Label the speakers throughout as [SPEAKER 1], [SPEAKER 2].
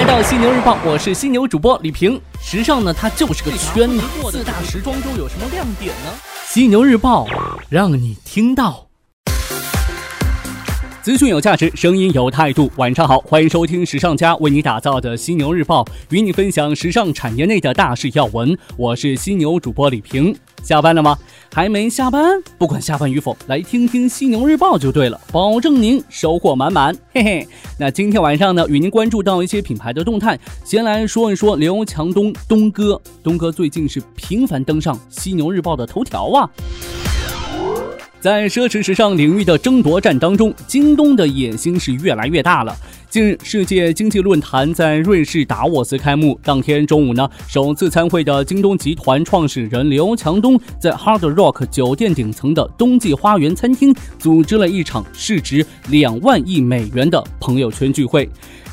[SPEAKER 1] 来到犀牛日报，我是犀牛主播李平。时尚呢，它就是个圈子。四大时装周有什么亮点呢？犀牛日报让你听到。资讯有价值，声音有态度。晚上好，欢迎收听时尚家为你打造的犀牛日报，与你分享时尚产业内的大事要闻。我是犀牛主播李平。下班了吗？还没下班？不管下班与否，来听听犀牛日报就对了，保证您收获满满。嘿嘿，那今天晚上呢，与您关注到一些品牌的动态。先来说一说刘强东，东哥，东哥最近是频繁登上犀牛日报的头条啊。在奢侈时尚领域的争夺战当中，京东的野心是越来越大了。近日，世界经济论坛在瑞士达沃斯开幕。当天中午呢，首次参会的京东集团创始人刘强东在 Hard Rock 酒店顶层的冬季花园餐厅组织了一场市值两万亿美元的朋友圈聚会。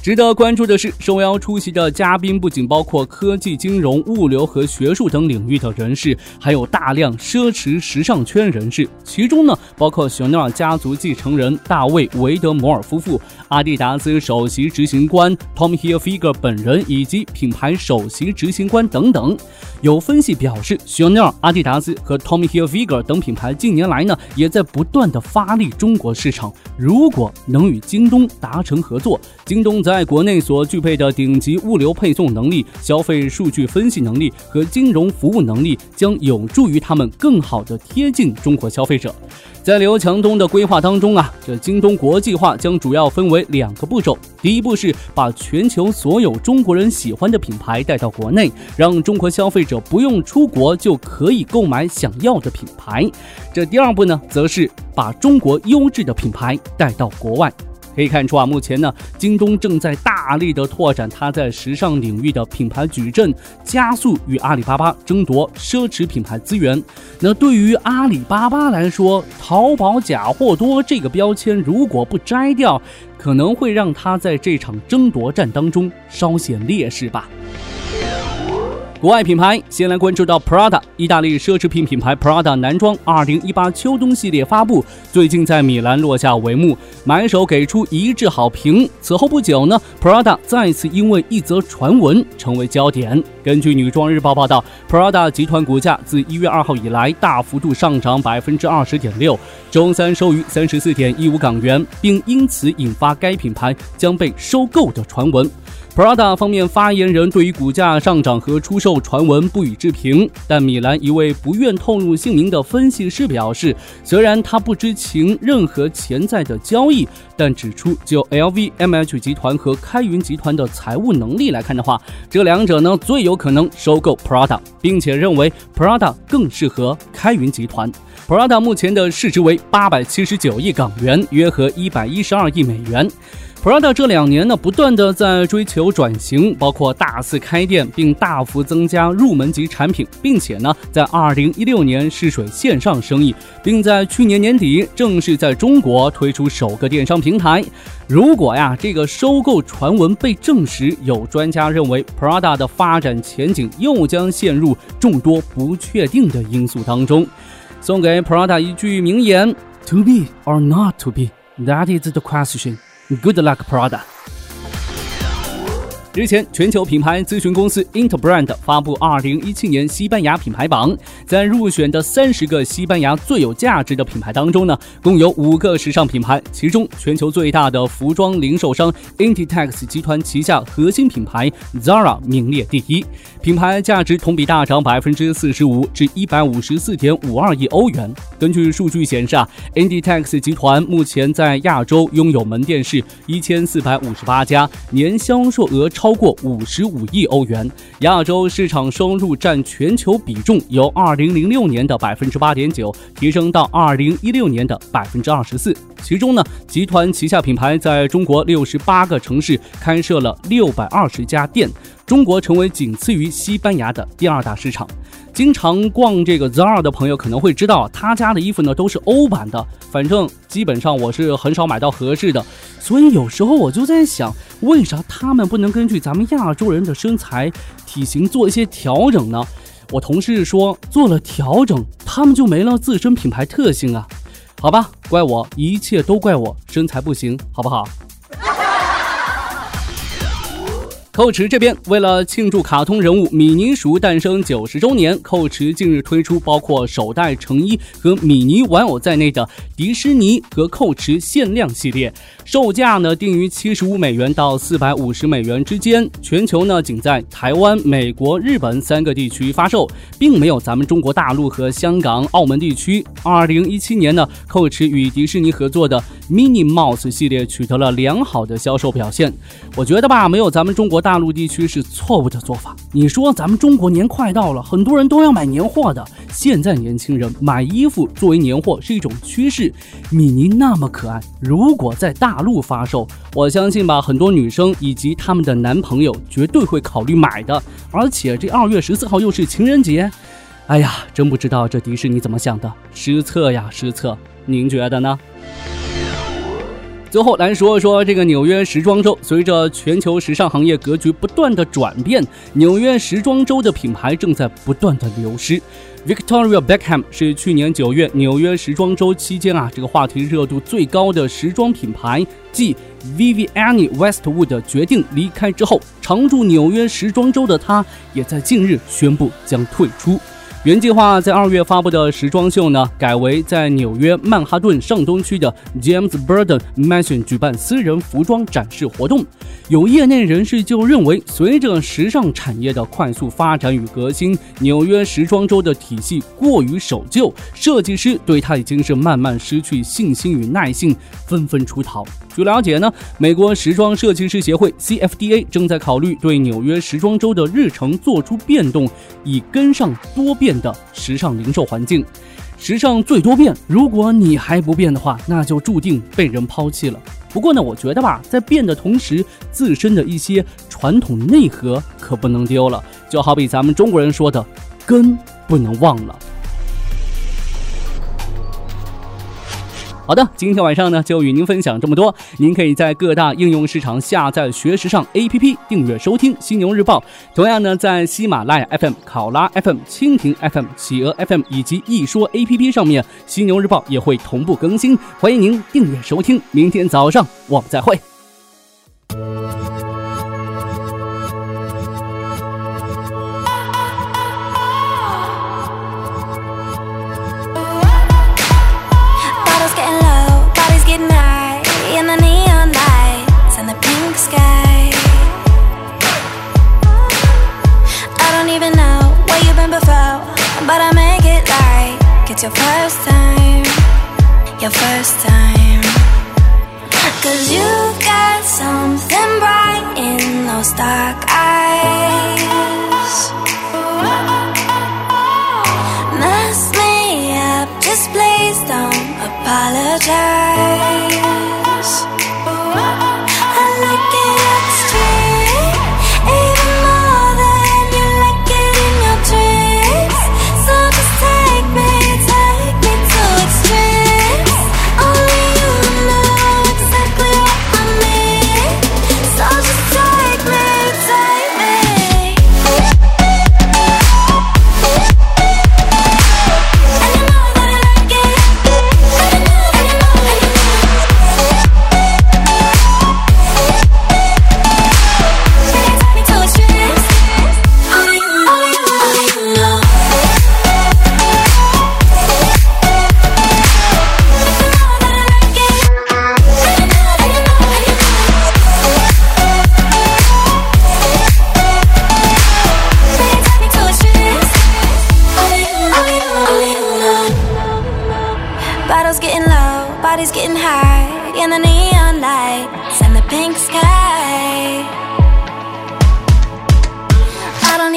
[SPEAKER 1] 值得关注的是，受邀出席的嘉宾不仅包括科技、金融、物流和学术等领域的人士，还有大量奢侈时尚圈人士。其中呢，包括香奈儿家族继承人大卫·维德摩尔夫妇、阿迪达斯首席执行官 Tom Hilfiger 本人以及品牌首席执行官等等。有分析表示，香奈儿、阿迪达斯和 Tommy Hilfiger 等品牌近年来呢，也在不断的发力中国市场。如果能与京东达成合作，京东在国内所具备的顶级物流配送能力、消费数据分析能力和金融服务能力，将有助于他们更好的贴近中国消费者。在刘强东的规划当中啊，这京东国际化将主要分为两个步骤。第一步是把全球所有中国人喜欢的品牌带到国内，让中国消费者不用出国就可以购买想要的品牌。这第二步呢，则是把中国优质的品牌带到国外。可以看出啊，目前呢，京东正在大力的拓展它在时尚领域的品牌矩阵，加速与阿里巴巴争夺奢侈品牌资源。那对于阿里巴巴来说，淘宝假货多这个标签如果不摘掉，可能会让它在这场争夺战当中稍显劣势吧。国外品牌，先来关注到 Prada，意大利奢侈品品牌 Prada 男装2018秋冬系列发布，最近在米兰落下帷幕，买手给出一致好评。此后不久呢，Prada 再次因为一则传闻成为焦点。根据女装日报报道，Prada 集团股价自一月二号以来大幅度上涨百分之二十点六，周三收于三十四点一五港元，并因此引发该品牌将被收购的传闻。Prada 方面发言人对于股价上涨和出售传闻不予置评，但米兰一位不愿透露姓名的分析师表示，虽然他不知情任何潜在的交易，但指出就 LVMH 集团和开云集团的财务能力来看的话，这两者呢最有可能收购 Prada，并且认为 Prada 更适合开云集团。Prada 目前的市值为八百七十九亿港元，约合一百一十二亿美元。Prada 这两年呢，不断的在追求转型，包括大肆开店，并大幅增加入门级产品，并且呢，在二零一六年试水线上生意，并在去年年底正式在中国推出首个电商平台。如果呀，这个收购传闻被证实，有专家认为 Prada 的发展前景又将陷入众多不确定的因素当中。送给 Prada 一句名言：To be or not to be, that is the question. Good luck, Prada. 日前，全球品牌咨询公司 Interbrand 发布2017年西班牙品牌榜，在入选的三十个西班牙最有价值的品牌当中呢，共有五个时尚品牌，其中全球最大的服装零售商 Inditex 集团旗下核心品牌 Zara 名列第一，品牌价值同比大涨百分之四十五至一百五十四点五二亿欧元。根据数据显示啊，Inditex 集团目前在亚洲拥有门店是一千四百五十八家，年销售额超。超过五十五亿欧元，亚洲市场收入占全球比重由二零零六年的百分之八点九提升到二零一六年的百分之二十四。其中呢，集团旗下品牌在中国六十八个城市开设了六百二十家店，中国成为仅次于西班牙的第二大市场。经常逛这个 Zara 的朋友可能会知道，他家的衣服呢都是欧版的，反正基本上我是很少买到合适的。所以有时候我就在想，为啥他们不能根据咱们亚洲人的身材体型做一些调整呢？我同事说做了调整，他们就没了自身品牌特性啊。好吧，怪我，一切都怪我身材不行，好不好？寇驰这边为了庆祝卡通人物米妮鼠诞生九十周年，寇驰近日推出包括手袋成衣和米妮玩偶在内的迪士尼和寇驰限量系列，售价呢定于七十五美元到四百五十美元之间，全球呢仅在台湾、美国、日本三个地区发售，并没有咱们中国大陆和香港、澳门地区。二零一七年呢，寇驰与迪士尼合作的 Mini Mouse 系列取得了良好的销售表现。我觉得吧，没有咱们中国大陆地区是错误的做法。你说咱们中国年快到了，很多人都要买年货的。现在年轻人买衣服作为年货是一种趋势。米妮那么可爱，如果在大陆发售，我相信吧，很多女生以及他们的男朋友绝对会考虑买的。而且这二月十四号又是情人节，哎呀，真不知道这迪士尼怎么想的，失策呀失策。您觉得呢？最后来说说这个纽约时装周。随着全球时尚行业格局不断的转变，纽约时装周的品牌正在不断的流失。Victoria Beckham 是去年九月纽约时装周期间啊，这个话题热度最高的时装品牌，继 Vivienne Westwood 决定离开之后，常驻纽约时装周的她，也在近日宣布将退出。原计划在二月发布的时装秀呢，改为在纽约曼哈顿上东区的 James Burden Mansion 举办私人服装展示活动。有业内人士就认为，随着时尚产业的快速发展与革新，纽约时装周的体系过于守旧，设计师对它已经是慢慢失去信心与耐性，纷纷出逃。据了解呢，美国时装设计师协会 CFDA 正在考虑对纽约时装周的日程做出变动，以跟上多变。变的时尚零售环境，时尚最多变。如果你还不变的话，那就注定被人抛弃了。不过呢，我觉得吧，在变的同时，自身的一些传统内核可不能丢了。就好比咱们中国人说的“根不能忘了”。好的，今天晚上呢就与您分享这么多。您可以在各大应用市场下载学时尚 APP，订阅收听《犀牛日报》。同样呢，在喜马拉雅 FM、考拉 FM、蜻蜓 FM、企鹅 FM 以及一说 APP 上面，《犀牛日报》也会同步更新。欢迎您订阅收听。明天早上我们再会。Your first time, your first time. Cause you got something bright in those dark eyes.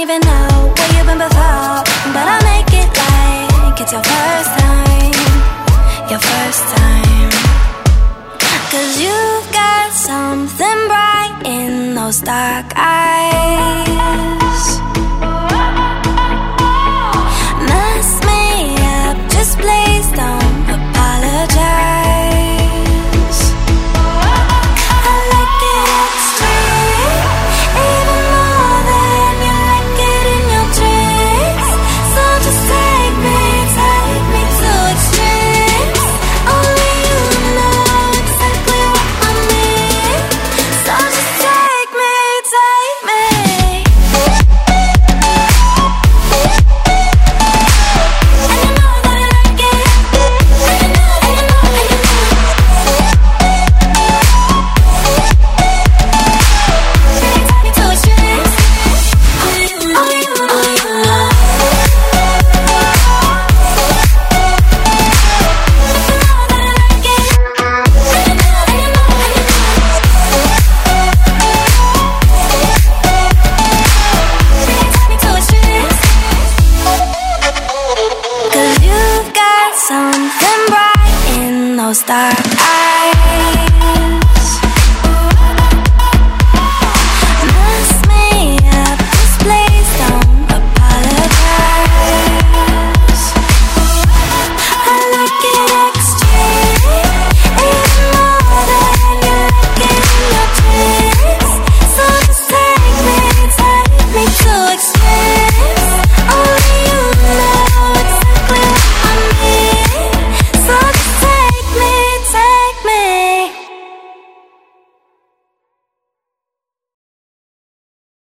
[SPEAKER 1] Even know where you've been before But I'll make it like it's your first time Your first time. Cause you've got something bright in those dark eyes tarde.